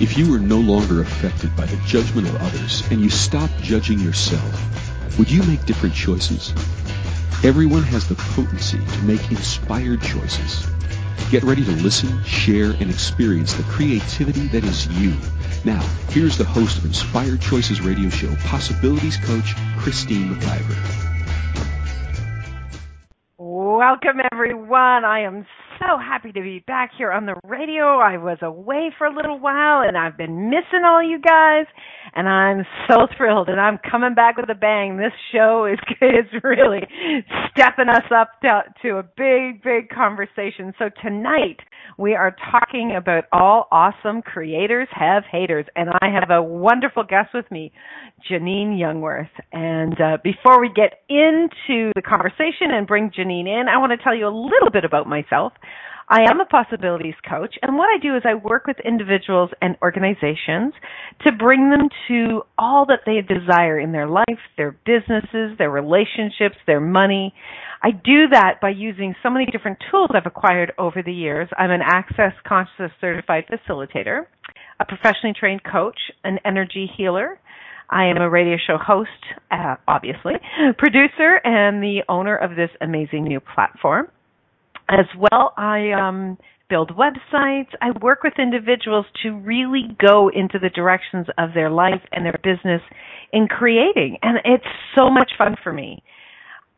If you were no longer affected by the judgment of others and you stopped judging yourself, would you make different choices? Everyone has the potency to make inspired choices. Get ready to listen, share, and experience the creativity that is you. Now, here's the host of Inspired Choices Radio Show, Possibilities Coach, Christine McIver. Welcome, everyone. I am so happy to be back here on the radio. I was away for a little while and I've been missing all you guys and I'm so thrilled and I'm coming back with a bang. This show is is really stepping us up to, to a big big conversation. So tonight we are talking about all awesome creators have haters and I have a wonderful guest with me, Janine Youngworth. And uh, before we get into the conversation and bring Janine in, I want to tell you a little bit about myself. I am a possibilities coach, and what I do is I work with individuals and organizations to bring them to all that they desire in their life, their businesses, their relationships, their money. I do that by using so many different tools I've acquired over the years. I'm an Access Consciousness certified facilitator, a professionally trained coach, an energy healer, I am a radio show host, uh, obviously, producer, and the owner of this amazing new platform. As well, I um, build websites. I work with individuals to really go into the directions of their life and their business in creating, and it's so much fun for me.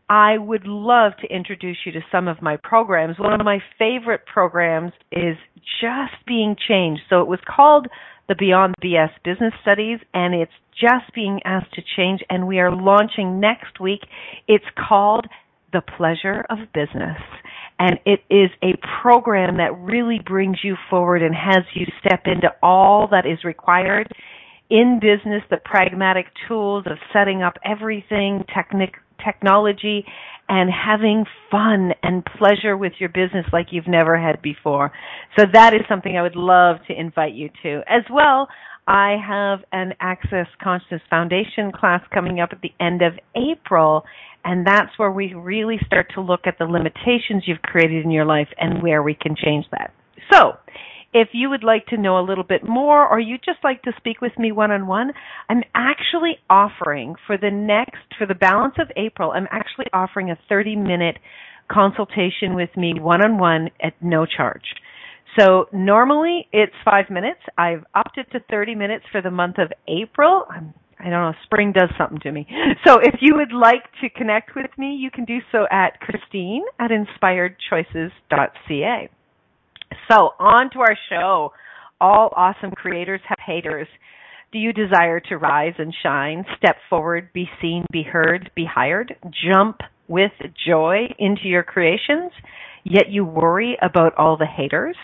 I would love to introduce you to some of my programs. One of my favorite programs is Just Being Changed. So it was called the Beyond BS Business Studies, and it's just being asked to change. And we are launching next week. It's called The Pleasure of Business. And it is a program that really brings you forward and has you step into all that is required in business, the pragmatic tools of setting up everything, technic, technology, and having fun and pleasure with your business like you've never had before. So that is something I would love to invite you to. As well, I have an Access Consciousness Foundation class coming up at the end of April, and that's where we really start to look at the limitations you've created in your life and where we can change that. So, if you would like to know a little bit more or you'd just like to speak with me one on one, I'm actually offering for the next, for the balance of April, I'm actually offering a 30 minute consultation with me one on one at no charge. So normally it's five minutes. I've it to 30 minutes for the month of April. I'm, I don't know, spring does something to me. So if you would like to connect with me, you can do so at Christine at inspiredchoices.ca. So, on to our show. All awesome creators have haters. Do you desire to rise and shine, step forward, be seen, be heard, be hired, jump with joy into your creations, yet you worry about all the haters?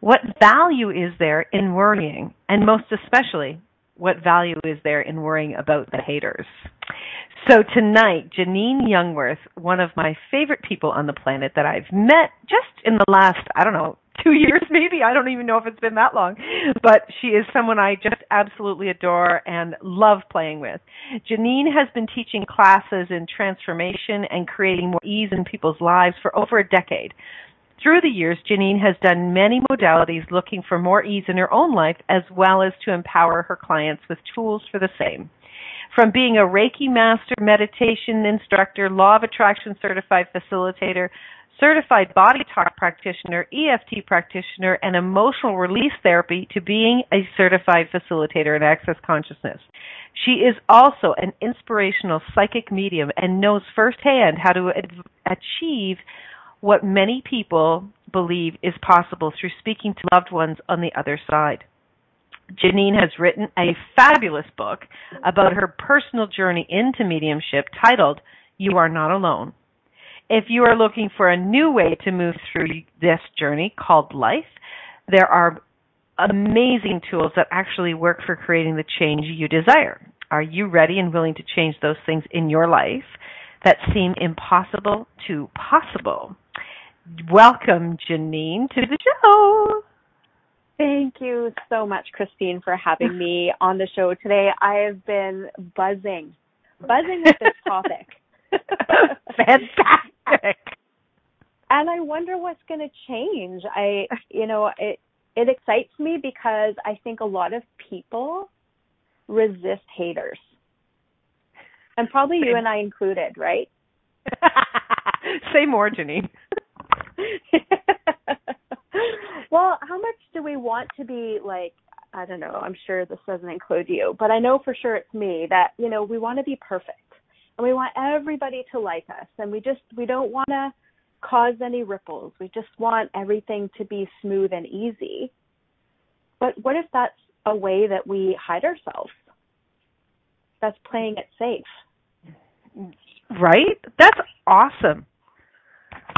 What value is there in worrying? And most especially, what value is there in worrying about the haters? So tonight, Janine Youngworth, one of my favorite people on the planet that I've met just in the last, I don't know, two years maybe. I don't even know if it's been that long. But she is someone I just absolutely adore and love playing with. Janine has been teaching classes in transformation and creating more ease in people's lives for over a decade. Through the years, Janine has done many modalities looking for more ease in her own life as well as to empower her clients with tools for the same. From being a Reiki master, meditation instructor, law of attraction certified facilitator, certified body talk practitioner, EFT practitioner, and emotional release therapy to being a certified facilitator in access consciousness. She is also an inspirational psychic medium and knows firsthand how to ad- achieve what many people believe is possible through speaking to loved ones on the other side. Janine has written a fabulous book about her personal journey into mediumship titled You Are Not Alone. If you are looking for a new way to move through this journey called life, there are amazing tools that actually work for creating the change you desire. Are you ready and willing to change those things in your life that seem impossible to possible? Welcome, Janine, to the show. Thank you so much, Christine, for having me on the show today. I have been buzzing, buzzing with this topic. Fantastic. And I wonder what's going to change. I, you know, it, it excites me because I think a lot of people resist haters. And probably you and I included, right? Say more, Janine. well, how much do we want to be like I don't know, I'm sure this doesn't include you, but I know for sure it's me that, you know, we want to be perfect. And we want everybody to like us and we just we don't want to cause any ripples. We just want everything to be smooth and easy. But what if that's a way that we hide ourselves? That's playing it safe. Right? That's awesome.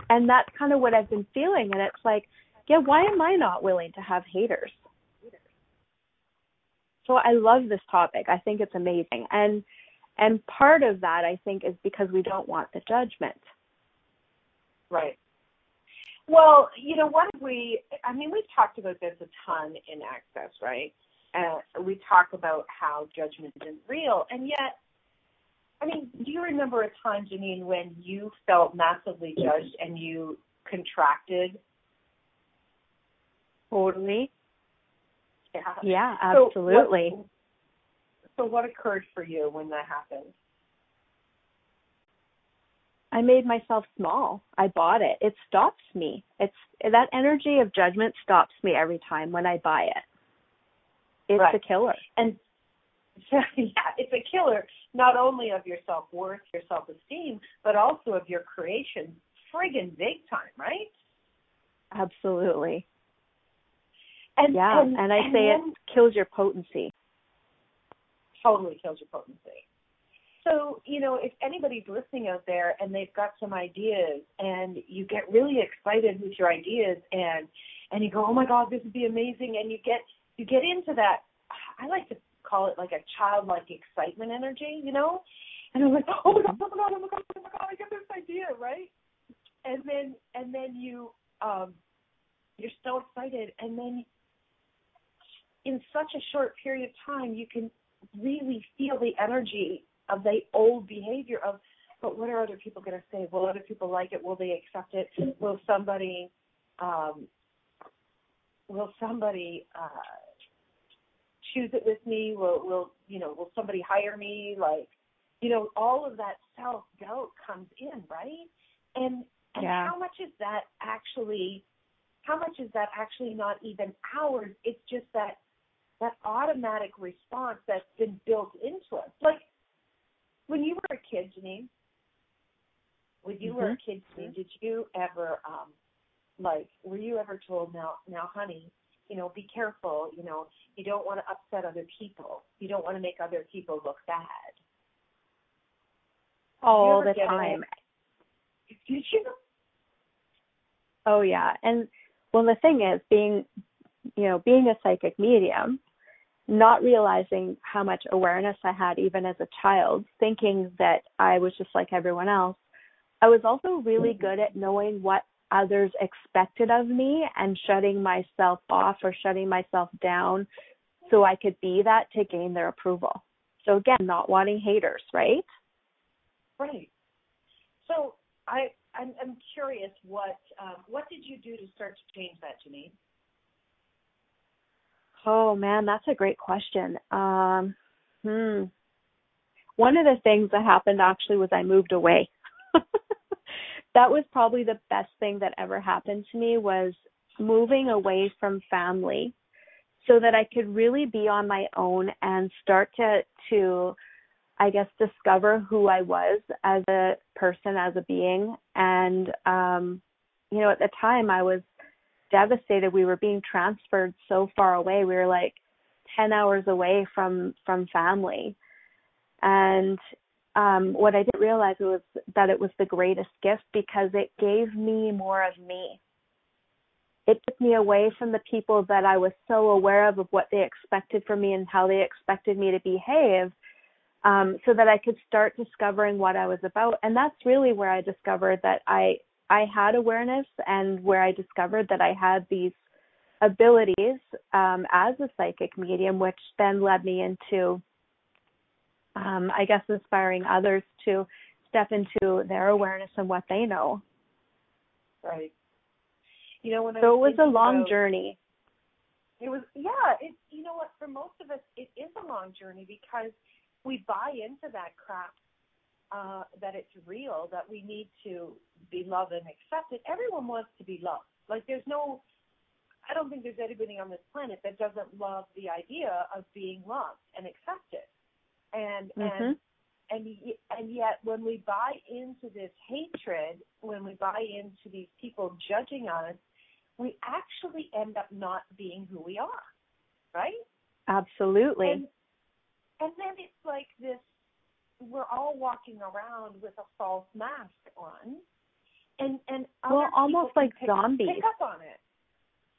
And that's kind of what I've been feeling. And it's like, yeah, why am I not willing to have haters? So I love this topic. I think it's amazing. And and part of that I think is because we don't want the judgment. Right. Well, you know, what we, I mean, we've talked about this a ton in Access, right? Uh, we talk about how judgment isn't real. And yet, I mean, do you remember a time, Janine, when you felt massively judged and you contracted? Totally. Yeah. Yeah, absolutely. So what, so what occurred for you when that happened? I made myself small. I bought it. It stops me. It's that energy of judgment stops me every time when I buy it. It's right. a killer. And yeah, it's a killer not only of your self worth, your self esteem, but also of your creation. Friggin' big time, right? Absolutely. And yeah, and, and I and say then, it kills your potency. Totally kills your potency. So, you know, if anybody's listening out there and they've got some ideas and you get really excited with your ideas and and you go, "Oh my god, this would be amazing." And you get you get into that I like to call it like a childlike excitement energy, you know? And I'm like, "Oh my god, oh my god, oh my god, oh my god, I get this idea, right?" And then and then you um you're so excited and then in such a short period of time you can really feel the energy of the old behavior of but what are other people going to say? Will other people like it? Will they accept it? Will somebody um will somebody uh choose it with me? Will will you know will somebody hire me? Like you know all of that self doubt comes in right? And and yeah. how much is that actually how much is that actually not even ours? It's just that that automatic response that's been built into us like when you were a kid, Janine, when you mm-hmm. were a kid, Janine, did you ever, um, like, were you ever told, now, now, honey, you know, be careful, you know, you don't want to upset other people. You don't want to make other people look bad. All the time. It? Did you? Oh yeah, and well, the thing is, being, you know, being a psychic medium, not realizing how much awareness I had even as a child, thinking that I was just like everyone else. I was also really Mm-hmm. good at knowing what others expected of me and shutting myself off or shutting myself down so I could be that to gain their approval. So again, not wanting haters, right? Right. So I I'm, I'm curious what um, what did you do to start to change that, Janine? Oh man, that's a great question. Um, hmm. One of the things that happened actually was I moved away. that was probably the best thing that ever happened to me was moving away from family so that I could really be on my own and start to to I guess discover who I was as a person, as a being. And um, you know, at the time I was devastated. We were being transferred so far away. We were like 10 hours away from from family. And um what I didn't realize was that it was the greatest gift because it gave me more of me. It took me away from the people that I was so aware of of what they expected from me and how they expected me to behave. Um, so that I could start discovering what I was about. And that's really where I discovered that I I had awareness and where I discovered that I had these abilities um, as a psychic medium, which then led me into, um, I guess, inspiring others to step into their awareness and what they know. Right. You know, when I so it was a long about, journey. It was yeah, it you know what, for most of us it is a long journey because we buy into that crap uh that it's real, that we need to be loved and accepted. Everyone wants to be loved. Like there's no I don't think there's anybody on this planet that doesn't love the idea of being loved and accepted. And Mm-hmm. and and and yet when we buy into this hatred, when we buy into these people judging us, we actually end up not being who we are, right? Absolutely. And and then it's like this we're all walking around with a false mask on. And and well, almost like pick, zombies. pick up on it.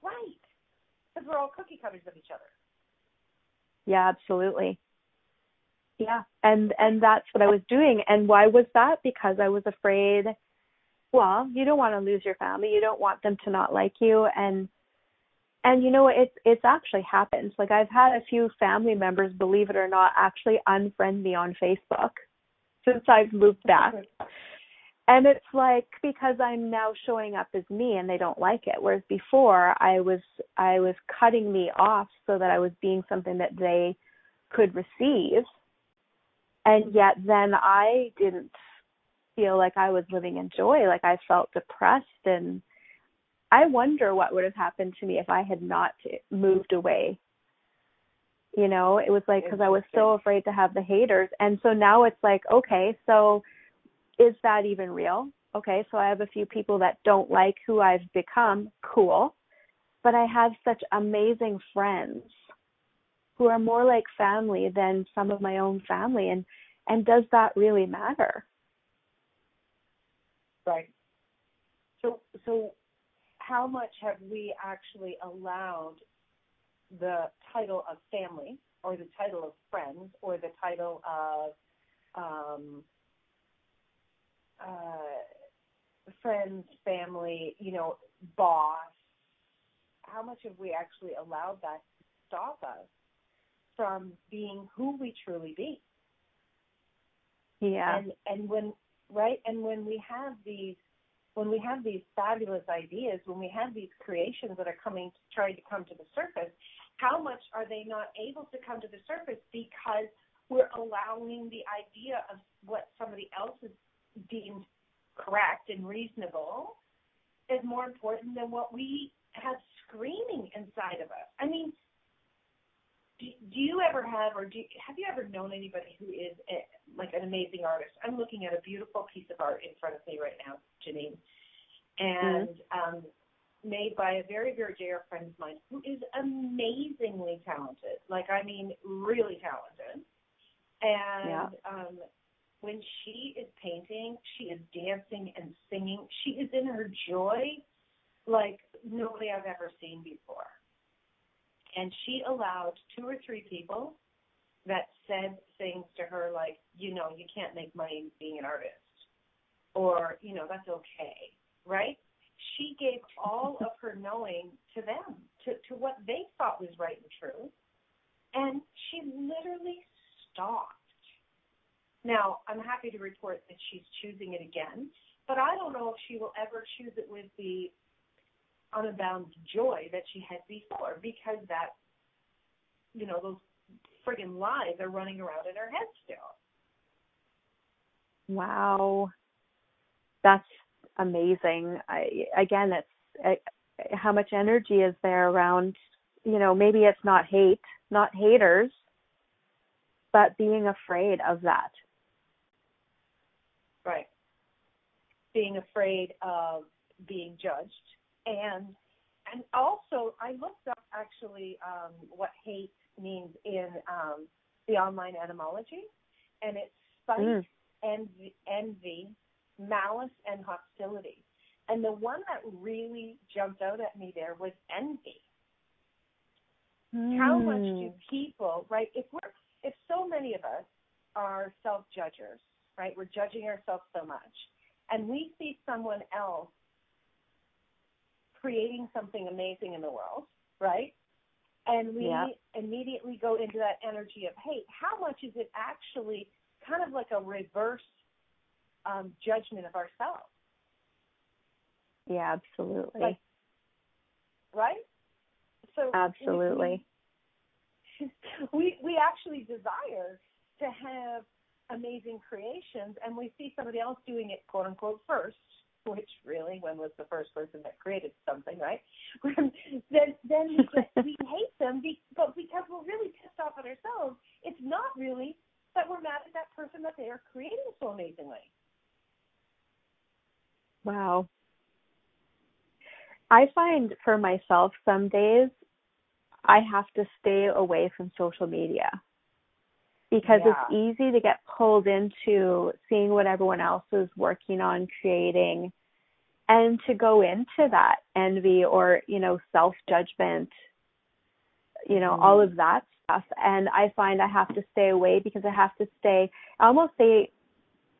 Right. Because we're all cookie cutters of each other. Yeah, absolutely. Yeah, and and that's what I was doing. And why was that? Because I was afraid. Well, you don't want to lose your family. You don't want them to not like you, and and you know it's it's actually happened. Like I've had a few family members, believe it or not, actually unfriend me on Facebook since I've moved back. And it's like because I'm now showing up as me and they don't like it. Whereas before I was I was cutting me off so that I was being something that they could receive. And yet then I didn't feel like I was living in joy. Like I felt depressed and I wonder what would have happened to me if I had not moved away. You know, it was like because I was so afraid to have the haters. And so now it's like, okay, so is that even real? Okay, so I have a few people that don't like who I've become. Cool. But I have such amazing friends who are more like family than some of my own family and and does that really matter? Right. So so how much have we actually allowed the title of family or the title of friends or the title of um uh friends, family, you know, boss, how much have we actually allowed that to stop us from being who we truly be? Yeah. And and when right and when we have these when we have these fabulous ideas, when we have these creations that are coming trying to come to the surface, how much are they not able to come to the surface because we're allowing the idea of what somebody else is deemed correct and reasonable is more important than what we have screaming inside of us. I mean, do, do you ever have, or do you, have you ever known anybody who is a, like an amazing artist? I'm looking at a beautiful piece of art in front of me right now, Janine, and um, made by a very, very dear friend of mine who is amazingly talented. Like, I mean, really talented. And Yeah. um, when she is painting, she is dancing and singing. She is in her joy like nobody I've ever seen before. And she allowed two or three people that said things to her like, you know, you can't make money being an artist. Or, you know, that's okay. Right? She gave all of her knowing to them, to, to what they thought was right and true. And she literally stopped. Now, I'm happy to report that she's choosing it again, but I don't know if she will ever choose it with the unbound joy that she had before because that, you know, those friggin' lies are running around in her head still. Wow. That's amazing. I again it's uh, how much energy is there around, you know, maybe it's not hate, not haters, but being afraid of that. Right. Being afraid of being judged and and also I looked up actually um what hate means in um the online etymology and it's spite, Mm. envy, envy, malice and hostility. And the one that really jumped out at me there was envy. How much do Mm. people, right? If we're if so many of us are self-judgers, right? We're judging ourselves so much, and we see someone else creating something amazing in the world, right? And we Yeah. immediately go into that energy of hate. How much is it actually kind of like a reverse um, judgment of ourselves, Yeah, absolutely. Like- right? so absolutely. We, we we actually desire to have amazing creations, and we see somebody else doing it quote unquote first, which really, when was the first person that created something, right? Um, then then we, we hate them, but because we're really pissed off at ourselves, it's not really that we're mad at that person that they are creating so amazingly. Wow. I find for myself some days I have to stay away from social media because yeah. it's easy to get pulled into seeing what everyone else is working on creating and to go into that envy or you know self judgment you know mm. all of that stuff. And i find i have to stay away because i have to stay i almost say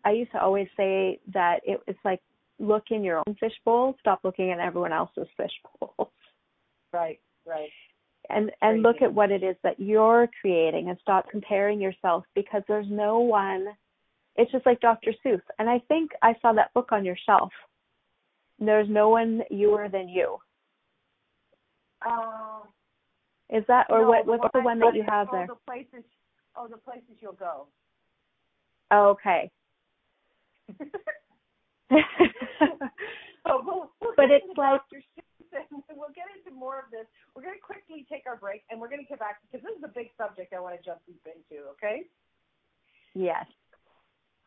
i used to always say that it, it's like look in your own fishbowl stop looking at everyone else's fishbowl right right. And and look at what it is that you're creating and stop comparing yourself because there's no one it's just like Dr. Seuss. And I think I saw that book on your shelf there's no one youer than you uh, is that or no, what what's one the one that you have there the places oh the places you'll go okay oh, we'll, we'll but it's like we'll get into more of this. We're going to quickly take our break, and we're going to get back because this is a big subject I want to jump deep into. Okay? Yes.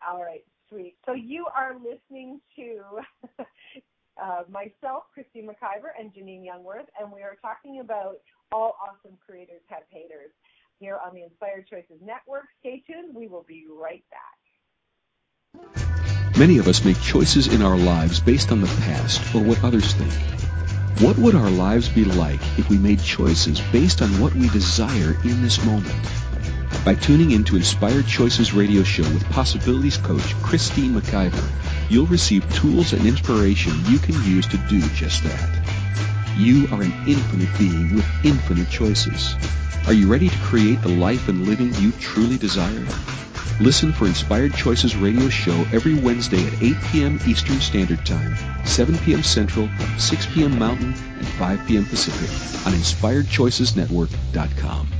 All right, sweet. So you are listening to uh, myself, Christine McIver, and Janine Youngworth, and we are talking about all awesome creators have haters here on the Inspired Choices Network. Stay tuned. We will be right back. Many of us make choices in our lives based on the past or what others think. What would our lives be like if we made choices based on what we desire in this moment? By tuning in to Inspired Choices radio show with possibilities coach Christine McIver, you'll receive tools and inspiration you can use to do just that. You are an infinite being with infinite choices. Are you ready to create the life and living you truly desire? Listen for Inspired Choices radio show every Wednesday at 8 p.m. Eastern Standard Time, 7 p.m. Central, 6 p.m. Mountain, and 5 p.m. Pacific on InspiredChoicesNetwork.com.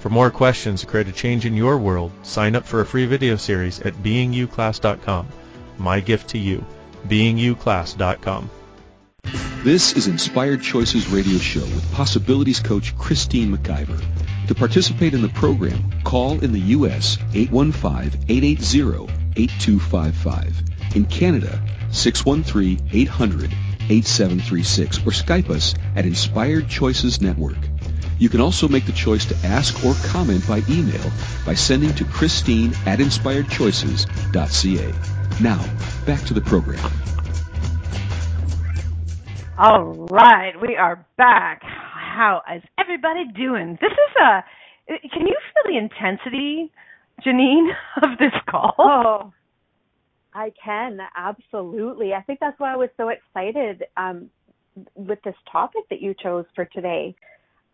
For more questions to create a change in your world, sign up for a free video series at beingyouclass.com. My gift to you, beingyouclass.com. This is Inspired Choices Radio Show with Possibilities Coach Christine McIver. To participate in the program, call in the U.S. 815-880-8255. In Canada, 613-800-8736 or Skype us at Inspired Choices Network. You can also make the choice to ask or comment by email by sending to Christine at inspiredchoices.ca. Now, back to the program. All right, we are back. How is everybody doing? This is a. Can you feel the intensity, Janine, of this call? Oh, I can absolutely. I think that's why I was so excited um, with this topic that you chose for today.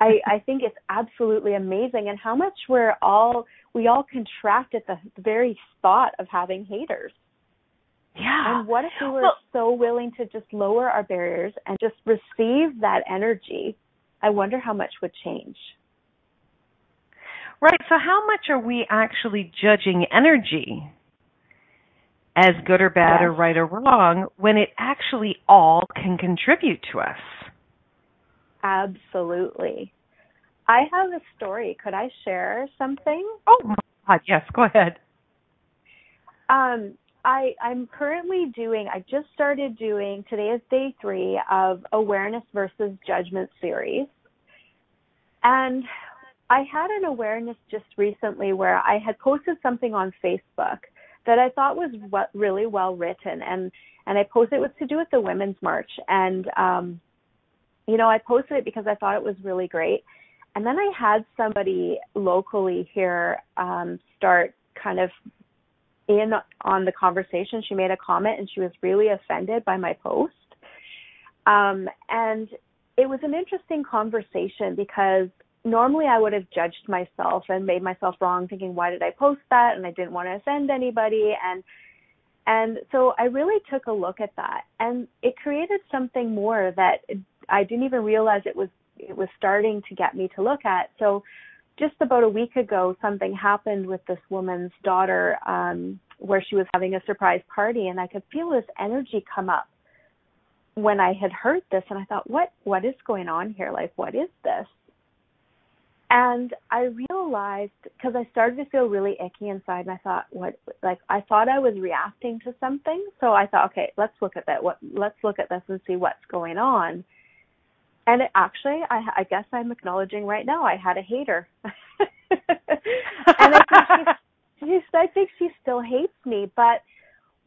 I, I think it's absolutely amazing, and how much we're all we all contract at the very thought of having haters. Yeah. And what if we were well, so willing to just lower our barriers and just receive that energy? I wonder how much would change. Right. So, how much are we actually judging energy? as good or bad yes. or right or wrong when it actually all can contribute to us. Absolutely. I have a story. Could I share something? Oh my God, yes, go ahead. Um, I I'm currently doing. I just started doing. Today is day three of awareness versus judgment series, and I had an awareness just recently where I had posted something on Facebook that I thought was what really well written, and and I posted it was to do with the Women's March, and um, you know I posted it because I thought it was really great, and then I had somebody locally here um, start kind of in on the conversation. She made a comment and she was really offended by my post. Um, and it was an interesting conversation because normally I would have judged myself and made myself wrong thinking why did I post that and I didn't want to offend anybody and and so I really took a look at that and it created something more that I didn't even realize it was it was starting to get me to look at. So just about a week ago, something happened with this woman's daughter um, where she was having a surprise party, and I could feel this energy come up when I had heard this, and I thought, what what is going on here? Like, what is this? And I realized because I started to feel really icky inside, and I thought, what? Like, I thought I was reacting to something, so I thought, okay, let's look at that. What? Let's look at this and see what's going on and it, actually, I, I guess I'm acknowledging right now I had a hater, and I think she, she, I think she still hates me. But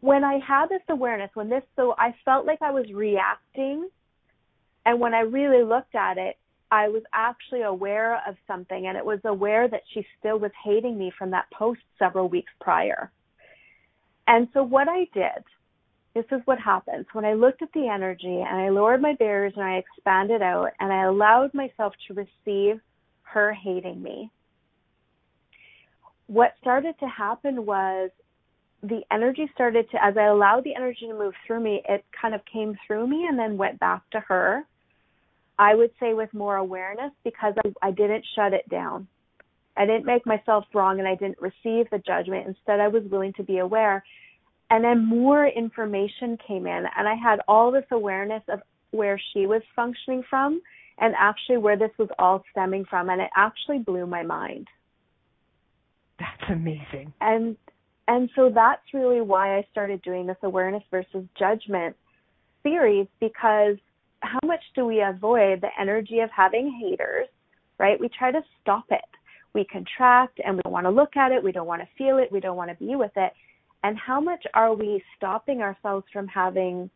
when I had this awareness, when this, so I felt like I was reacting, and when I really looked at it, I was actually aware of something, and it was aware that she still was hating me from that post several weeks prior. And so what I did this is what happens. When I looked at the energy and I lowered my barriers and I expanded out and I allowed myself to receive her hating me, what started to happen was the energy started to, as I allowed the energy to move through me, it kind of came through me and then went back to her. I would say with more awareness because I, I didn't shut it down. I didn't make myself wrong and I didn't receive the judgment. Instead, I was willing to be aware and then more information came in and i had all this awareness of where she was functioning from and actually where this was all stemming from and it actually blew my mind. That's amazing. And and so that's really why i started doing this awareness versus judgment series because how much do we avoid the energy of having haters right? We try to stop it. We contract and we don't want to look at it. We don't want to feel it. We don't want to be with it and how much are we stopping ourselves from having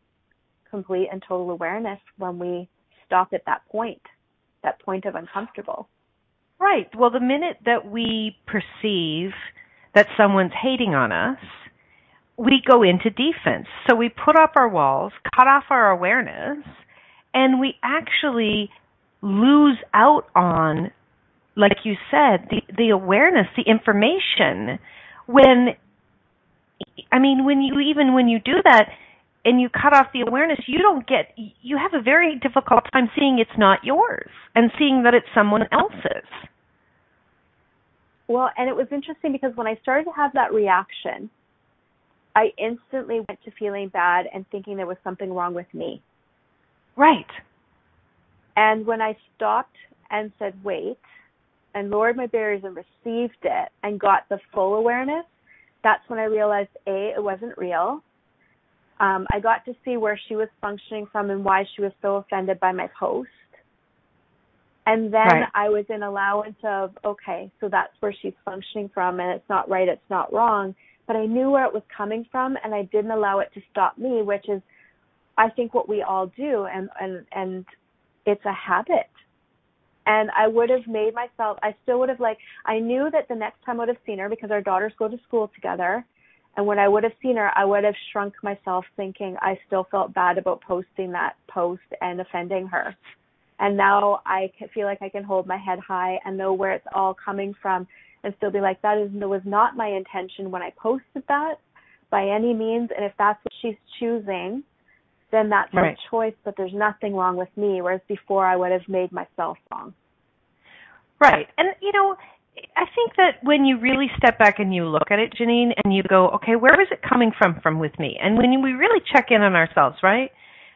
complete and total awareness when we stop at that point, that point of uncomfortable? Right. Well, the minute that we perceive that someone's hating on us, we go into defense. So we put up our walls, cut off our awareness, and we actually lose out on, like you said, the, the awareness, the information, when I mean, when you even when you do that and you cut off the awareness, you don't get you have a very difficult time seeing it's not yours and seeing that it's someone else's. Well, and it was interesting because when I started to have that reaction, I instantly went to feeling bad and thinking there was something wrong with me. Right. And when I stopped and said, wait, and lowered my barriers and received it and got the full awareness, that's when I realized A, it wasn't real. Um, I got to see where she was functioning from and why she was so offended by my post. And then right. I was in allowance of, okay, so that's where she's functioning from and it's not right, it's not wrong. But I knew where it was coming from and I didn't allow it to stop me, which is I think what we all do and, and, and it's a habit and I would have made myself I still would have like I knew that the next time I would have seen her because our daughters go to school together and when I would have seen her I would have shrunk myself thinking I still felt bad about posting that post and offending her. And now I feel like I can hold my head high and know where it's all coming from and still be like that is was not my intention when I posted that by any means and if that's what she's choosing then that's right. her choice, but there's nothing wrong with me. Whereas before I would have made myself wrong. Right. And, you know, I think that when you really step back and you look at it, Janine, and you go, okay, where is it coming from from with me? And when we really check in on ourselves, right?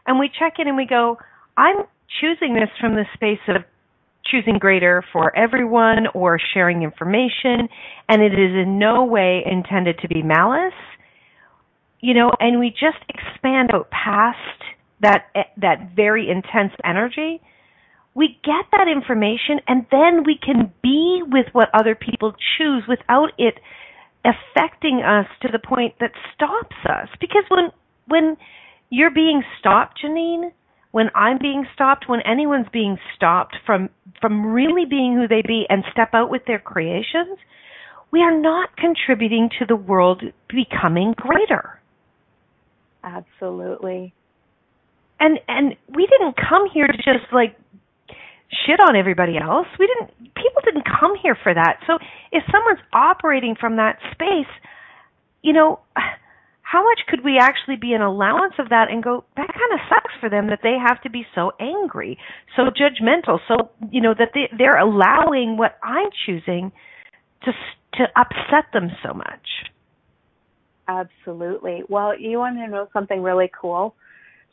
And we check in and we go, I'm choosing this from the space of choosing greater for everyone or sharing information, and it is in no way intended to be malice you know, and we just expand out past that that very intense energy, we get that information and then we can be with what other people choose without it affecting us to the point that stops us. Because when when you're being stopped, Janine, when I'm being stopped, when anyone's being stopped from from really being who they be and step out with their creations, we are not contributing to the world becoming greater. Absolutely. And and we didn't come here to just like shit on everybody else. We didn't people didn't come here for that. So if someone's operating from that space, you know, how much could we actually be an allowance of that and go that kind of sucks for them that they have to be so angry so judgmental so you know that they they're allowing what i'm choosing to to upset them so much absolutely well you want to know something really cool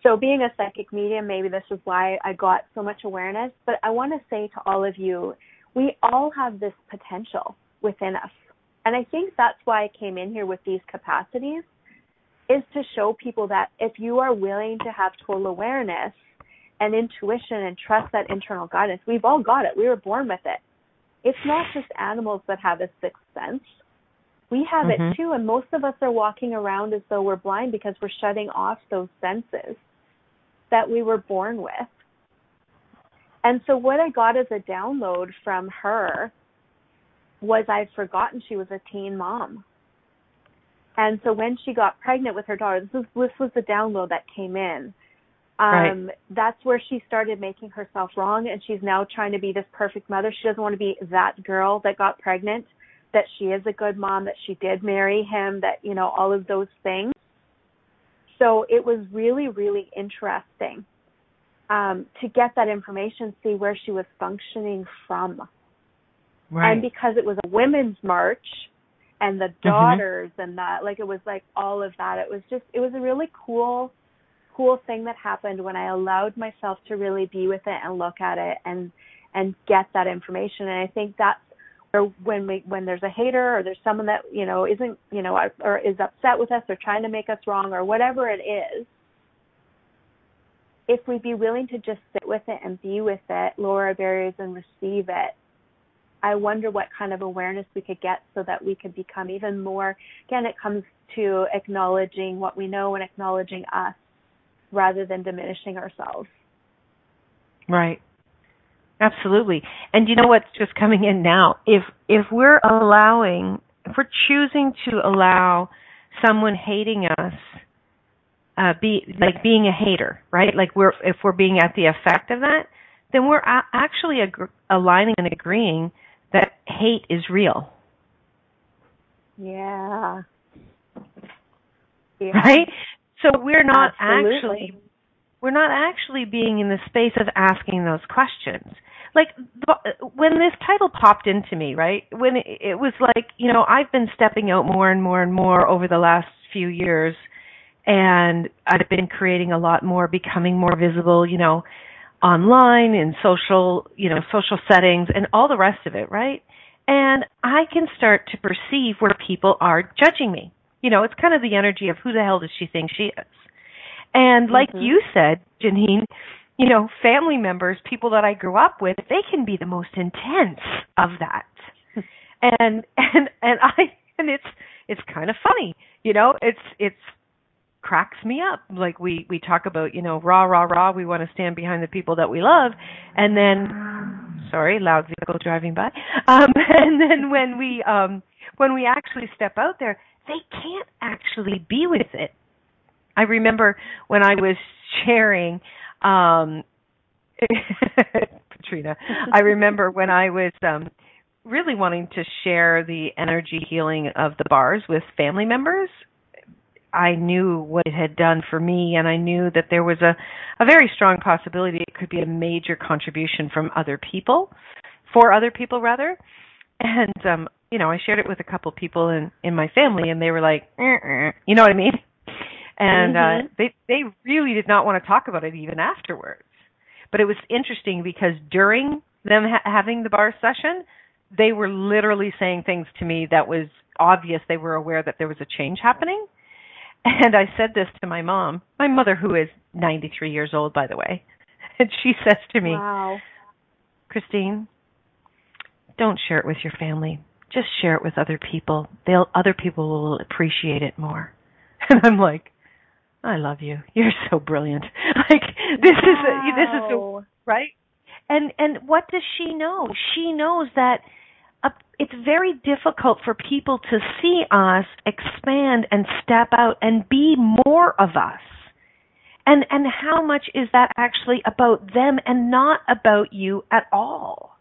so being a psychic medium maybe this is why i got so much awareness but i want to say to all of you we all have this potential within us and i think that's why i came in here with these capacities is to show people that if you are willing to have total awareness and intuition and trust that internal guidance, we've all got it. We were born with it. It's not just animals that have a sixth sense. We have mm-hmm. it too, and most of us are walking around as though we're blind because we're shutting off those senses that we were born with. And so, what I got as a download from her was I'd forgotten she was a teen mom. And so when she got pregnant with her daughter, this was this was the download that came in. Um, right. That's where she started making herself wrong, and she's now trying to be this perfect mother. She doesn't want to be that girl that got pregnant. That she is a good mom. That she did marry him. That you know all of those things. So it was really really interesting um, to get that information, see where she was functioning from. Right. And because it was a women's march, and the mm-hmm. daughters mm-hmm. and that like it was like all of that it was just it was a really cool cool thing that happened when i allowed myself to really be with it and look at it and and get that information and i think that's where when we when there's a hater or there's someone that you know isn't you know or is upset with us or trying to make us wrong or whatever it is if we'd be willing to just sit with it and be with it lower our barriers and receive it I wonder what kind of awareness we could get so that we could become even more. Again, it comes to acknowledging what we know and acknowledging us rather than diminishing ourselves. Right. Absolutely. And you know what's just coming in now? If if we're allowing if we're choosing to allow someone hating us uh be like being a hater, right? Like we're if we're being at the effect of that, then we're a- actually ag- aligning and agreeing that hate is real. Yeah. yeah. Right? So we're not Absolutely. actually we're not actually being in the space of asking those questions. Like when this title popped into me, right? When it, was like, you know, I've been stepping out more and more and more over the last few years and I've been creating a lot more, becoming more visible, you know, online in social, you know, social settings and all the rest of it, right? And I can start to perceive where people are judging me. You know, it's kind of the energy of who the hell does she think she is? And like mm-hmm. you said, Janine, you know, family members, people that I grew up with, they can be the most intense of that. and and and I and it's it's kind of funny, you know, it's it's cracks me up. Like we we talk about, you know, rah rah rah. We want to stand behind the people that we love, and then, sorry, loud vehicle driving by. Um, and then when we um, when we actually step out there, they can't actually be with it. I remember when I was sharing. Um, Katrina, I remember when I was um, really wanting to share the energy healing of the bars with family members I knew what it had done for me, and I knew that there was a, a very strong possibility it could be a major contribution from other people, for other people rather. And um, you know, I shared it with a couple people in in my family, and they were like, eh, you know what I mean? And uh, mm-hmm. uh, they they really did not want to talk about it even afterwards. But it was interesting because during them ha- having the bar session, they were literally saying things to me that was obvious. They were aware that there was a change happening And I said this to my mom, my mother, who is 93 years old, by the way. And she says to me, Wow. Christine, don't share it with your family. Just share it with other people. They'll other people will appreciate it more. And I'm like, I love you. You're so brilliant. Like this is a, this is a, right. And and what does she know? She knows that uh, it's very difficult for people to see us expand and step out and be more of us. And and how much is that actually about them and not about you at all?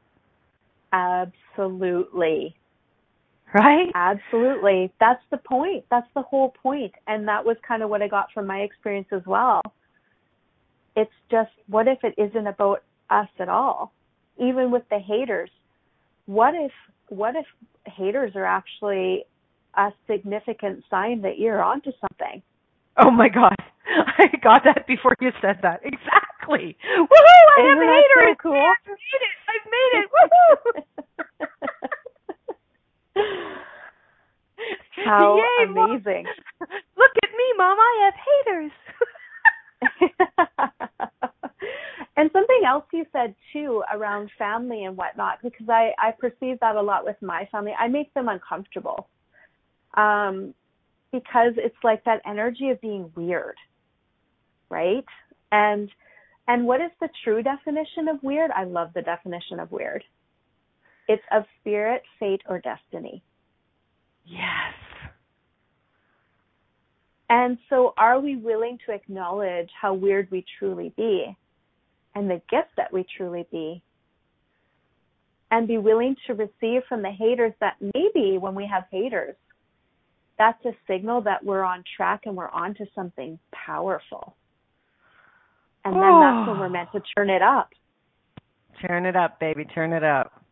Absolutely. Right? Absolutely. That's the point. That's the whole point. And that was kind of what I got from my experience as well. It's just, what if it isn't about us at all? Even with the haters. What if, what if haters are actually a significant sign that you're onto something? Oh my god. I got that before you said that. Exactly. Woohoo! I have Isn't so haters. cool? I've made it. I've made it. Woohoo! How Yay, Mom. amazing. Look at me, Mom. I have haters. and something else you said too around family and whatnot, because I, I perceive that a lot with my family. I make them uncomfortable. Um, because it's like that energy of being weird. Right? And and what is the true definition of weird? I love the definition of weird. It's of spirit, fate, or destiny. yes. And so, are we willing to acknowledge how weird we truly be and the gift that we truly be? And be willing to receive from the haters that maybe when we have haters, that's a signal that we're on track and we're onto something powerful. And then that's when we're oh. meant to turn it up. Turn it up, baby. Turn it up.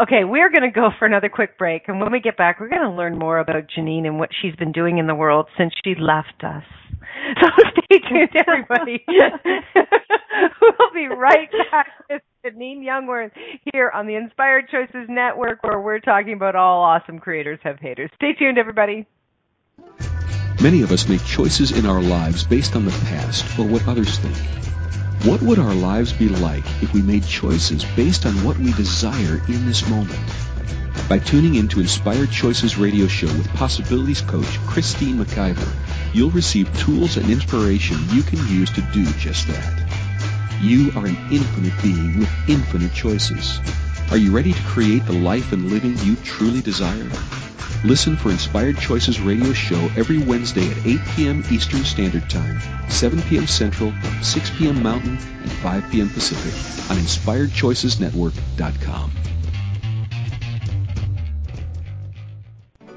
Okay, we're going to go for another quick break. And when we get back, we're going to learn more about Janine and what she's been doing in the world since she left us. So stay tuned, everybody. we'll be right back with Janine Youngworth here on the Inspired Choices Network, where we're talking about all awesome creators have haters. Stay tuned, everybody. Many of us make choices in our lives based on the past or what others think. What would our lives be like if we made choices based on what we desire in this moment? By tuning in to Inspired Choices radio show with Possibilities Coach Christine McIver, you'll receive tools and inspiration you can use to do just that. You are an infinite being with infinite choices. Are you ready to create the life and living you truly desire? Listen for Inspired Choices radio show every Wednesday at 8 p.m. Eastern Standard Time, 7 p.m. Central, 6 p.m. Mountain, and 5 p.m. Pacific on InspiredChoicesNetwork.com.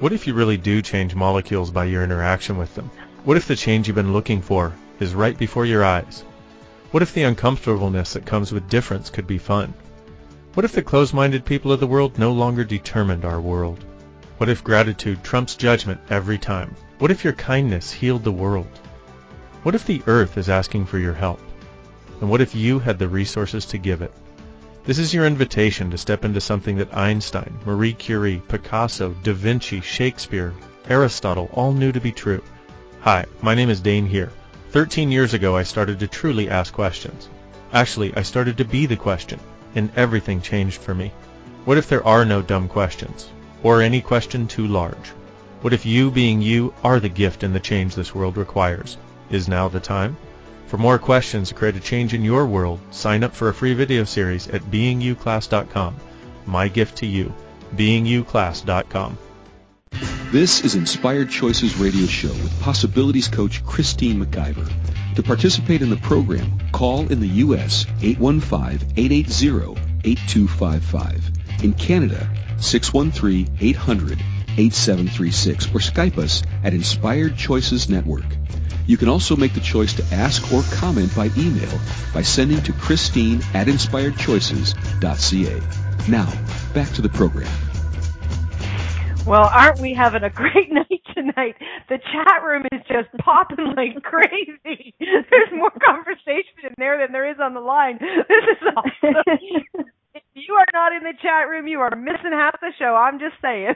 What if you really do change molecules by your interaction with them? What if the change you've been looking for is right before your eyes? What if the uncomfortableness that comes with difference could be fun? What if the closed-minded people of the world no longer determined our world? What if gratitude trumps judgment every time? What if your kindness healed the world? What if the earth is asking for your help? And what if you had the resources to give it? This is your invitation to step into something that Einstein, Marie Curie, Picasso, Da Vinci, Shakespeare, Aristotle all knew to be true. Hi, my name is Dane Heer. 13 years ago I started to truly ask questions. Actually, I started to be the question, and everything changed for me. What if there are no dumb questions? Or any question too large? What if you being you are the gift and the change this world requires? Is now the time? For more questions to create a change in your world, sign up for a free video series at beingyouclass.com. My gift to you, beingyouclass.com. This is Inspired Choices Radio Show with Possibilities Coach Christine McIver. To participate in the program, call in the U.S. 815-880-8255. In Canada, 613-800-8736 or Skype us at Inspired Choices Network. You can also make the choice to ask or comment by email by sending to Christine at inspiredchoices.ca. Now, back to the program. Well, aren't we having a great night tonight? The chat room is just popping like crazy. There's more conversation in there than there is on the line. This is awesome. You are not in the chat room, you are missing half the show. I'm just saying.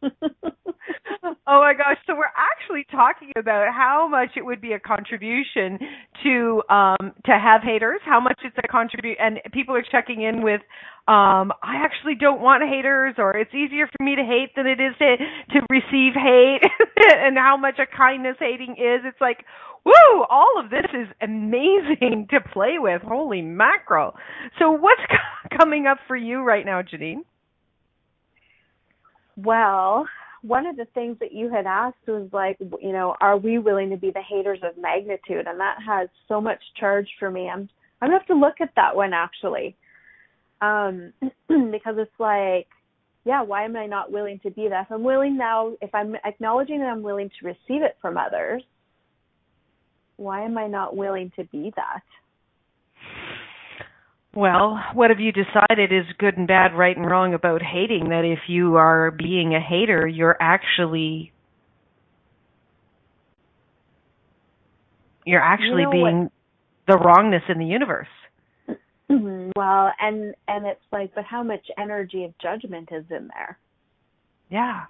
oh my gosh! So we're actually talking about how much it would be a contribution to um to have haters, how much it's a contribute, and people are checking in with, um, I actually don't want haters, or it's easier for me to hate than it is to to receive hate, and how much a kindness hating is. It's like, woo! All of this is amazing to play with. Holy mackerel! So what's coming up for you right now, Janine? Well, one of the things that you had asked was like, you know, are we willing to be the haters of magnitude? And that has so much charge for me. I'm I'm gonna have to look at that one actually, um, because it's like, yeah, why am I not willing to be that? If I'm willing now, if I'm acknowledging that I'm willing to receive it from others, why am I not willing to be that? Well, what have you decided is good and bad, right and wrong about hating? That if you are being a hater, you're actually you're actually you know being what? the wrongness in the universe. Well, and and it's like, but how much energy of judgment is in there? Yeah.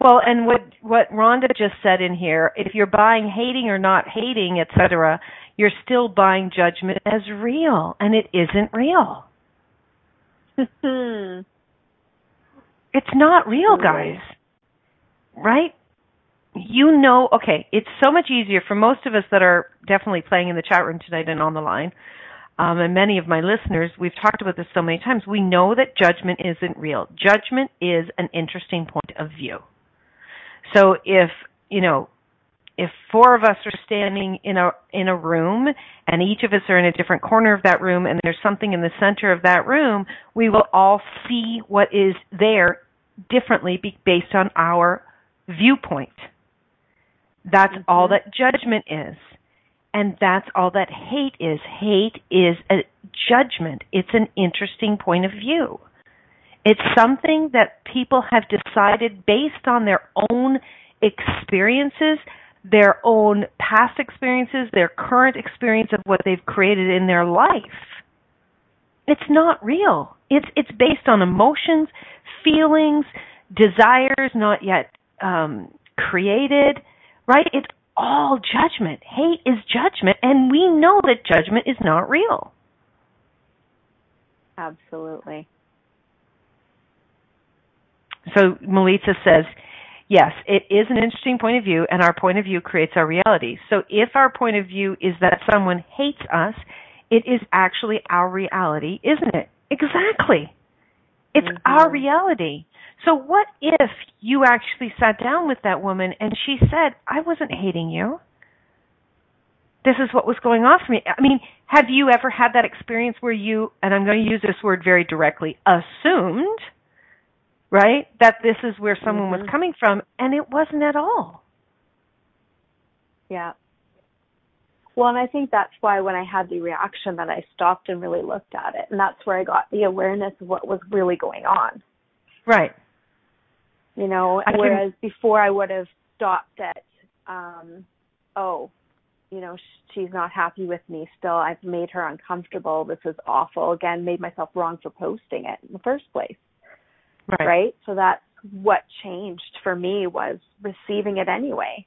Well, and what what Rhonda just said in here, if you're buying hating or not hating, etc., you're still buying judgment as real, and it isn't real. it's not real, guys. Right? You know, okay, it's so much easier for most of us that are definitely playing in the chat room tonight and on the line. Um, and many of my listeners, we've talked about this so many times. We know that judgment isn't real. Judgment is an interesting point of view. So if, you know, if four of us are standing in a in a room and each of us are in a different corner of that room and there's something in the center of that room, we will all see what is there differently based on our viewpoint. That's mm-hmm. all that judgment is. And that's all that hate is. Hate is a judgment. It's an interesting point of view. It's something that people have decided based on their own experiences their own past experiences, their current experience of what they've created in their life. It's not real. It's it's based on emotions, feelings, desires not yet um, created. Right? It's all judgment. Hate is judgment, and we know that judgment is not real. Absolutely. So Melissa says, yes, it is an interesting point of view, and our point of view creates our reality. So if our point of view is that someone hates us, it is actually our reality, isn't it? Exactly. It's mm-hmm. our reality. So what if you actually sat down with that woman and she said, I wasn't hating you. This is what was going on for me. I mean, have you ever had that experience where you, and I'm going to use this word very directly, assumed right? That this is where someone mm-hmm. was coming from, and it wasn't at all. Yeah. Well, and I think that's why when I had the reaction that I stopped and really looked at it, and that's where I got the awareness of what was really going on. Right. You know, I whereas can... before I would have stopped at, um, oh, you know, she's not happy with me still. I've made her uncomfortable. This is awful. Again, made myself wrong for posting it in the first place. Right. right? So that's what changed for me was receiving it anyway.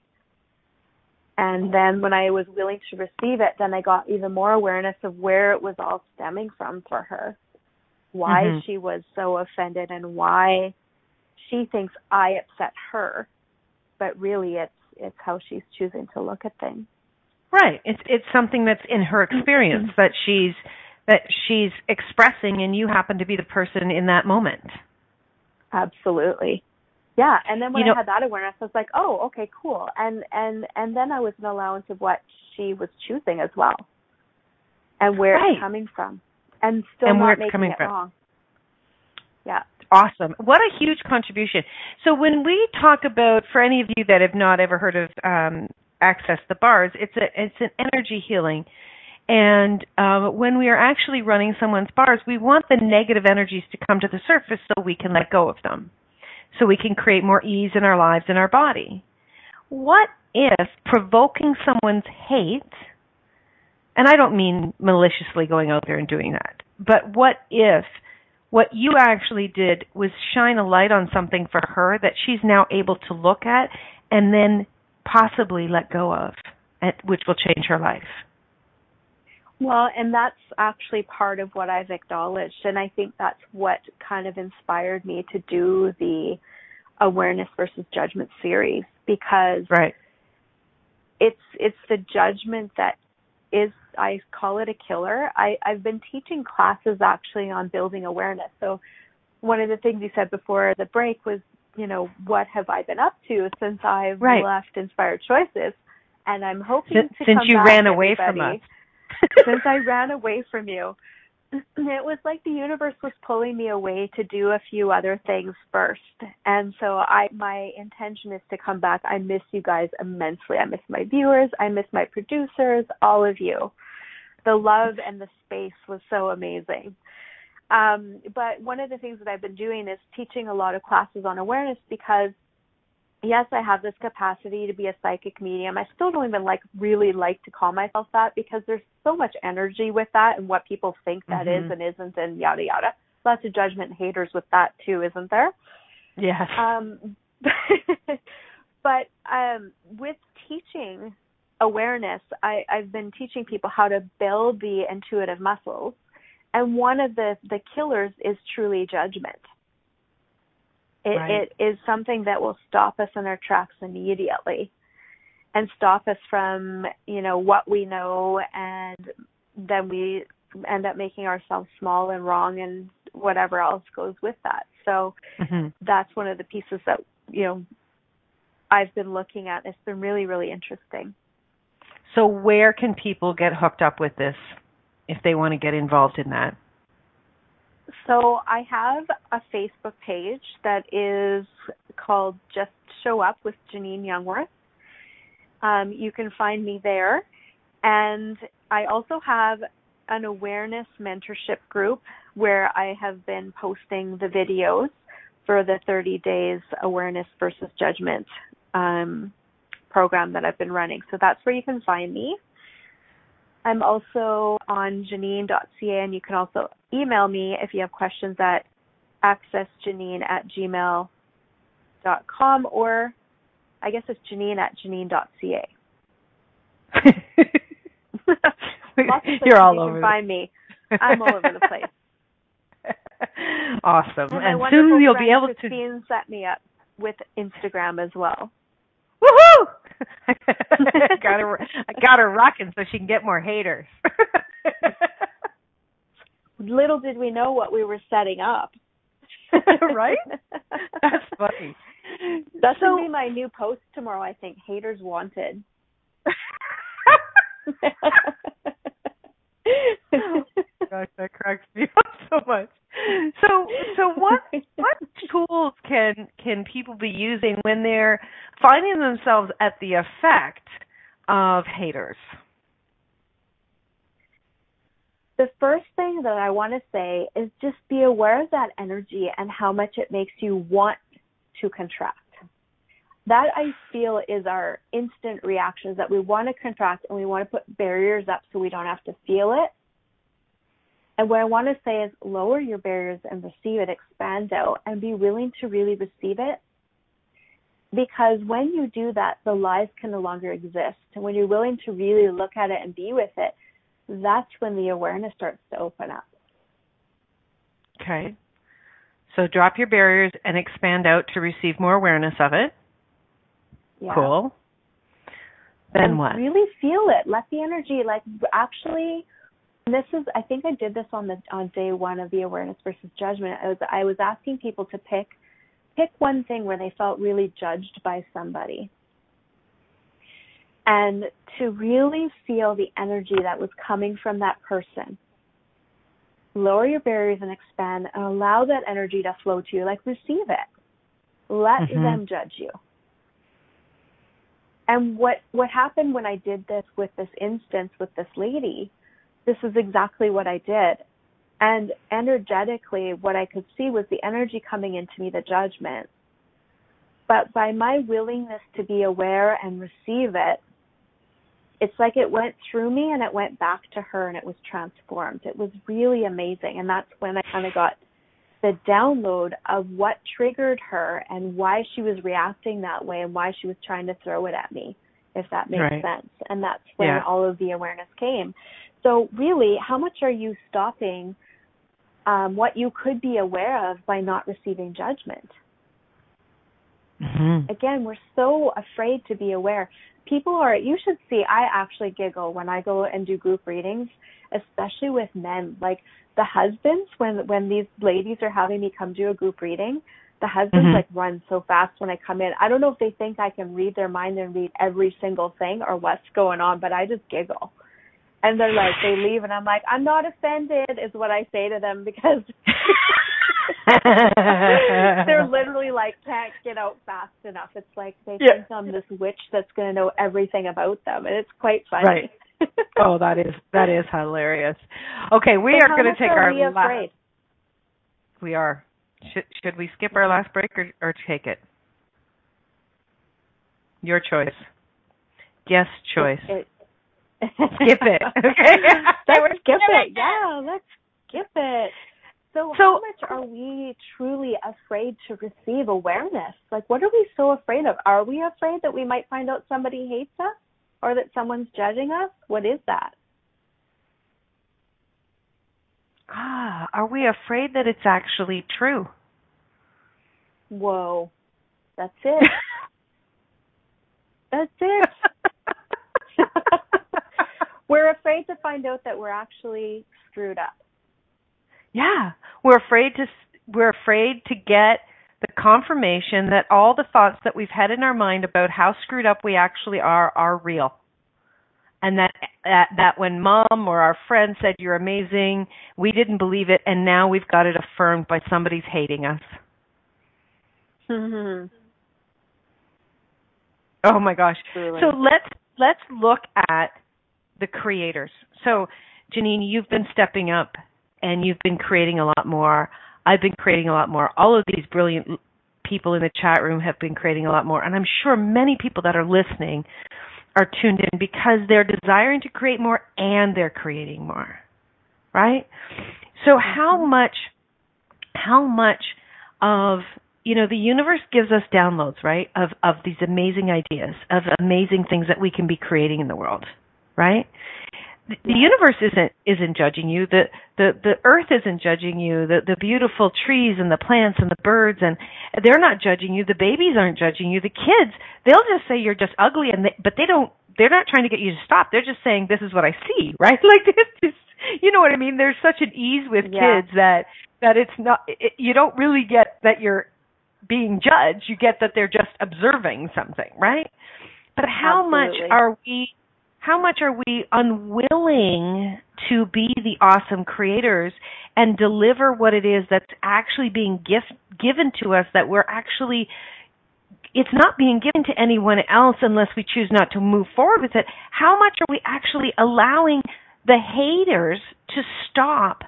And then when I was willing to receive it, then I got even more awareness of where it was all stemming from for her. Why mm-hmm. she was so offended and why she thinks I upset her. But really it's it's how she's choosing to look at things. Right. It's it's something that's in her experience that she's that she's expressing and you happen to be the person in that moment. Absolutely. Yeah, and then when you know, I had that awareness, I was like, "Oh, okay, cool." And and and then I was an allowance of what she was choosing as well, and where right. it's coming from, and still and not making coming it from. wrong. Yeah. Awesome. What a huge contribution. So when we talk about, for any of you that have not ever heard of um, Access the Bars, it's a it's an energy healing and um, when we are actually running someone's bars, we want the negative energies to come to the surface so we can let go of them, so we can create more ease in our lives and our body. What if provoking someone's hate, and I don't mean maliciously going out there and doing that, but what if what you actually did was shine a light on something for her that she's now able to look at and then possibly let go of, which will change her life. Well, and that's actually part of what I've acknowledged. And I think that's what kind of inspired me to do the awareness versus judgment series because right. it's it's the judgment that is I call it a killer. I, I've been teaching classes actually on building awareness. So one of the things you said before the break was, you know, what have I been up to since I've right. left Inspired Choices? And I'm hoping to since you ran away everybody. from us. since I ran away from you. It was like the universe was pulling me away to do a few other things first. And so I my intention is to come back. I miss you guys immensely. I miss my viewers, I miss my producers, all of you. The love and the space was so amazing. Um, but one of the things that I've been doing is teaching a lot of classes on awareness because yes, I have this capacity to be a psychic medium. I still don't even like really like to call myself that because there's so much energy with that and what people think that mm-hmm. is and isn't and yada yada. Lots of judgment and haters with that too, isn't there? Yes. Um but um with teaching awareness, I, I've been teaching people how to build the intuitive muscles. And one of the, the killers is truly judgment it, right. it is something that will stop us in our tracks immediately and stop us from, you know, what we know and then we end up making ourselves small and wrong and whatever else goes with that. So mm-hmm. that's one of the pieces that, you know, I've been looking at. It's been really, really interesting. So where can people get hooked up with this if they want to get involved in that? So I have a Facebook page that is called Just Show Up with Janine Youngworth. Um, you can find me there. And I also have an awareness mentorship group where I have been posting the videos for the 30 days awareness versus judgment um, program that I've been running. So that's where you can find me. I'm also on janine.ca, and you can also email me if you have questions at accessjanine at gmail.com, or I guess it's janine at janine.ca. You're all you over. Can find me. I'm all over the place. awesome. And, and soon you'll be able Christine to set me up with Instagram as well. Woohoo! Got her, I got her rocking so she can get more haters. Little did we know what we were setting up. right? That's funny. That's so, gonna be my new post tomorrow. I think haters wanted. Oh, Gosh, that cracks me up so much. So, so what what tools can can people be using when they're finding themselves at the effect of haters? The first thing that I want to say is just be aware of that energy and how much it makes you want to contract. That I feel is our instant reactions that we want to contract and we want to put barriers up so we don't have to feel it and what I want to say is lower your barriers and receive it, expand out, and be willing to really receive it. Because when you do that, the lies can no longer exist. And when you're willing to really look at it and be with it, that's when the awareness starts to open up. Okay. So drop your barriers and expand out to receive more awareness of it. Yeah. Cool. Then and what? Really feel it. Let the energy, like, actually this is I think I did this on the on day one of the awareness versus judgment. I was I was asking people to pick pick one thing where they felt really judged by somebody. And to really feel the energy that was coming from that person. Lower your barriers and expand and allow that energy to flow to you. Like receive it. Let mm-hmm. them judge you. And what what happened when I did this with this instance with this lady this is exactly what I did. And energetically, what I could see was the energy coming into me, the judgment. But by my willingness to be aware and receive it, it's like it went through me and it went back to her and it was transformed. It was really amazing. And that's when I kind of got the download of what triggered her and why she was reacting that way and why she was trying to throw it at me, if that makes right. sense. And that's when yeah. all of the awareness came. So, really, how much are you stopping um, what you could be aware of by not receiving judgment? Mm-hmm. Again, we're so afraid to be aware. People are, you should see, I actually giggle when I go and do group readings, especially with men. Like, the husbands when when these ladies are having me come do a group reading the husbands mm-hmm. like run so fast when i come in i don't know if they think i can read their mind and read every single thing or what's going on but i just giggle and they're like they leave and i'm like i'm not offended is what i say to them because they're literally like can't get out fast enough it's like they yeah. think i'm this witch that's going to know everything about them and it's quite funny right oh, that is that is hilarious. Okay, we so are going to take our we last. We are. Should should we skip our last break or or take it? Your choice. Guest choice. It, skip it. Okay. let's skip it. Yeah, let's skip it. So, so, how much are we truly afraid to receive awareness? Like, what are we so afraid of? Are we afraid that we might find out somebody hates us? or that someone's judging us? What is that? Ah, are we afraid that it's actually true? Whoa. That's it. That's it. we're afraid to find out that we're actually screwed up. Yeah, we're afraid to we're afraid to get the confirmation that all the thoughts that we've had in our mind about how screwed up we actually are are real. And that that, that when mom or our friend said you're amazing, we didn't believe it and now we've got it affirmed by somebody's hating us. Mm-hmm. Oh my gosh. Truly. So let's let's look at the creators. So Janine, you've been stepping up and you've been creating a lot more. I've been creating a lot more. All of these brilliant people in the chat room have been creating a lot more. And I'm sure many people that are listening are tuned in because they're desiring to create more and they're creating more. Right? So how Mm-hmm. much how much of you know the universe gives us downloads right of of these amazing ideas of amazing things that we can be creating in the world right? The, the universe isn't isn't judging you. The the the earth isn't judging you. The the beautiful trees and the plants and the birds and they're not judging you. The babies aren't judging you. The kids they'll just say you're just ugly and they, but they don't they're not trying to get you to stop. They're just saying this is what i see right? Like this is you know what i mean? There's such an ease with Yeah. kids that that it's not it, you don't really get that you're being judged. You get that they're just observing something right? But how much are we how much are we unwilling to be the awesome creators and deliver what it is that's actually being gift, given to us that we're actually it's not being given to anyone else unless we choose not to move forward with it how much are we actually allowing the haters to stop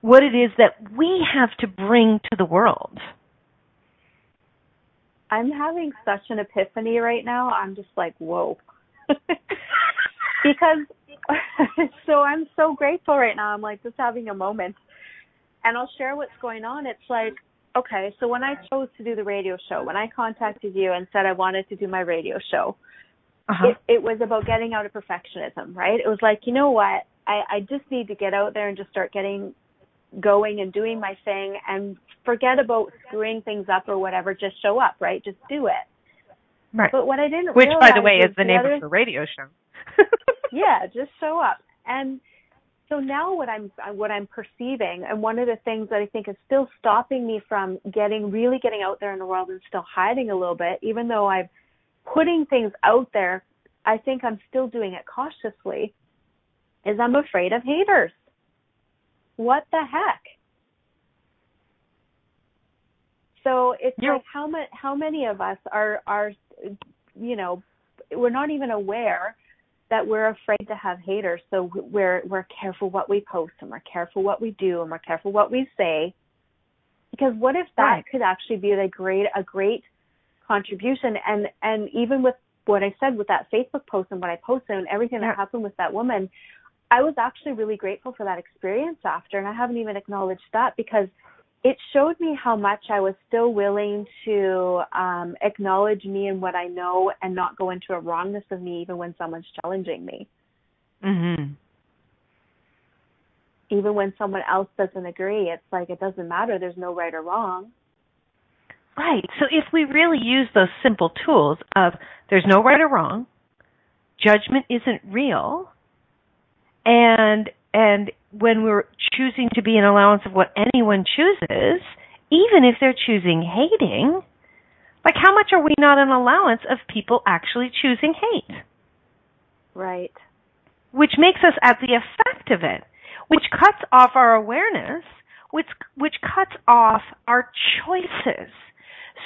what it is that we have to bring to the world I'm having such an epiphany right now. I'm just like, whoa. because so I'm so grateful right now. I'm like just having a moment. And I'll share what's going on. It's like, okay, so when I chose to do the radio show, when I contacted you and said I wanted to do my radio show, uh-huh. it, it was about getting out of perfectionism, right? It was like, you know what? I, I just need to get out there and just start getting going and doing my thing and forget about screwing things up or whatever. Just show up, right? Just do it. right But what I didn't realize. which by the way is the name other, of the radio show yeah, just show up. And so now what I'm what I'm perceiving, and one of the things that I think is still stopping me from getting really getting out there in the world and still hiding a little bit, even though I'm putting things out there, I think I'm still doing it cautiously. Is I'm afraid of haters. What the heck? So it's like how much how many of us are are you know we're not even aware that we're afraid to have haters so we're we're careful what we post and we're careful what we do and we're careful what we say because what if that Right. could actually be a great a great contribution and and even with what I said with that Facebook post and what I posted and everything Yeah. that happened with that woman I was actually really grateful for that experience after and I haven't even acknowledged that because it showed me how much I was still willing to um, acknowledge me and what I know and not go into a wrongness of me even when someone's challenging me. Mm-hmm. Even when someone else doesn't agree, it's like it doesn't matter. There's no right or wrong. Right. So if we really use those simple tools of there's no right or wrong, judgment isn't real, and and when we're choosing to be an allowance of what anyone chooses, even if they're choosing hating, like how much are we not an allowance of people actually choosing hate? Right. Which makes us at the effect of it, which cuts off our awareness, which which cuts off our choices.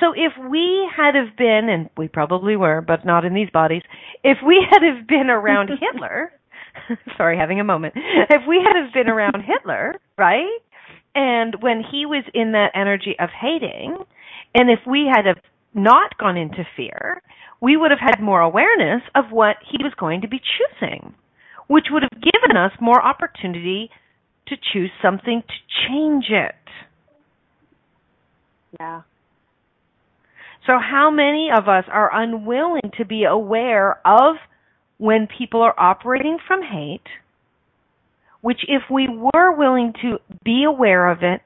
So if we had have been, and we probably were, but not in these bodies, if we had have been around Hitler, sorry, having a moment. If we had have been around Hitler, right? And when he was in that energy of hating, and if we had have not gone into fear, we would have had more awareness of what he was going to be choosing, which would have given us more opportunity to choose something to change it. Yeah. So, how many of us are unwilling to be aware of when people are operating from hate, which, if we were willing to be aware of it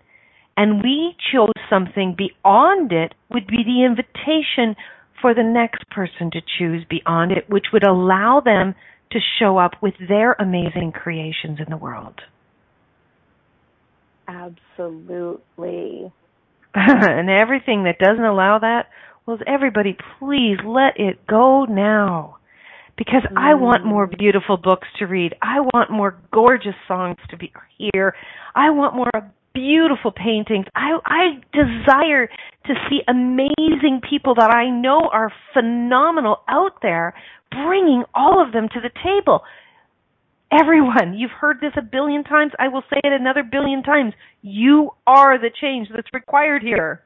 and we chose something beyond it, would be the invitation for the next person to choose beyond it, which would allow them to show up with their amazing creations in the world. Absolutely. and everything that doesn't allow that, well, everybody, please let it go now. Because mm. I want more mm. beautiful books to read. I want more gorgeous songs to be hear. I want more beautiful paintings. I I desire to see amazing people that I know are phenomenal out there bringing all of them to the table. Everyone, you've heard this a billion times. I will say it another billion times. You are the change that's required here.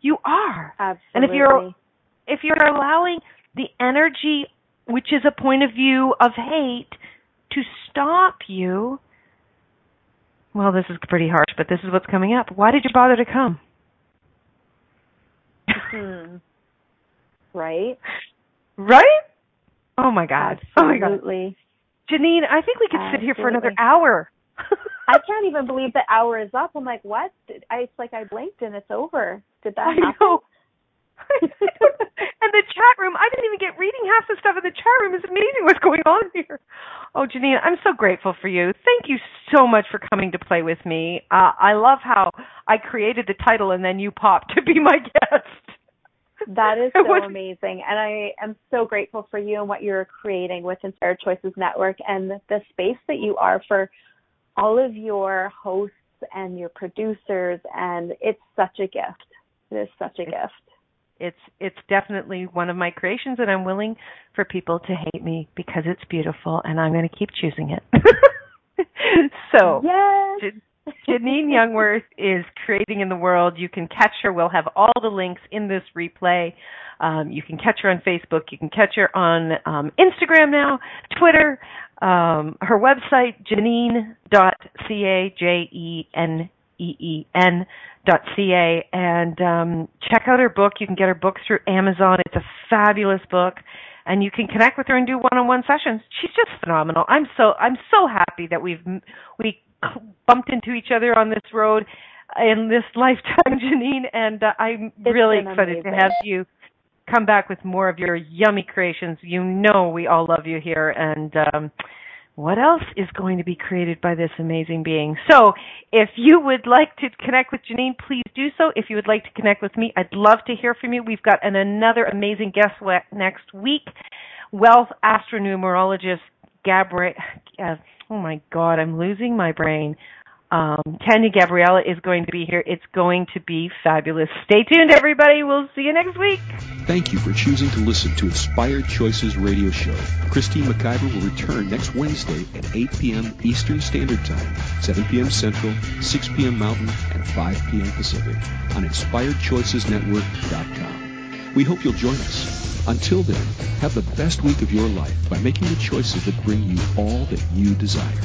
You are. Absolutely. And if you're if you're allowing the energy which is a point of view of hate to stop you, well, this is pretty harsh, but this is what's coming up. Why did you bother to come? hmm Right? Right? Oh my God. Absolutely. Oh my God. Janine, I think we could Absolutely. sit here for another hour. I can't even believe the hour is up. I'm like, what? I, it's like I blinked and it's over. Did that I know. And the chat room, I didn't even get reading half the stuff in the chat room. It's amazing what's going on here. Oh, Janine, I'm so grateful for you. Thank you so much for coming to play with me. Uh, I love how I created the title and then you popped to be my guest. That is so was, amazing. And I am so grateful for you and what you're creating with Inspired Choices Network and the space that you are for all of your hosts and your producers. And it's such a gift. It is such a gift. It's it's definitely one of my creations and I'm willing for people to hate me because it's beautiful and I'm going to keep choosing it. so, yes. Janine Youngworth is creating in the world. You can catch her. We'll have all the links in this replay. Um, you can catch her on Facebook. You can catch her on um, Instagram now, Twitter. Um, her website, jeneen.ca, J E N E E N dot ca, and um, check out her book. You can get her book through Amazon. It's a fabulous book and you can connect with her and do one-on-one sessions. She's just phenomenal. I'm so I'm so happy that we've we bumped into each other on this road in this lifetime, Janine, and uh, I'm it's really excited amazing. to have you come back with more of your yummy creations. You know we all love you here, and um, what else is going to be created by this amazing being? So, if you would like to connect with Janine, please do so. If you would like to connect with me, I'd love to hear from you. We've got an, another amazing guest next week, wealth astronumerologist Gabrielle. Uh, oh my God, I'm losing my brain. Um, Tanya Gabriella is going to be here. It's going to be fabulous. Stay tuned, everybody. We'll see you next week. Thank you for choosing to listen to Inspired Choices Radio Show. Christine McIver will return next Wednesday at 8 p.m. Eastern Standard Time, 7 p.m. Central, 6 p.m. Mountain, and 5 p.m. Pacific on InspiredChoicesNetwork.com. We hope you'll join us. Until then, have the best week of your life by making the choices that bring you all that you desire.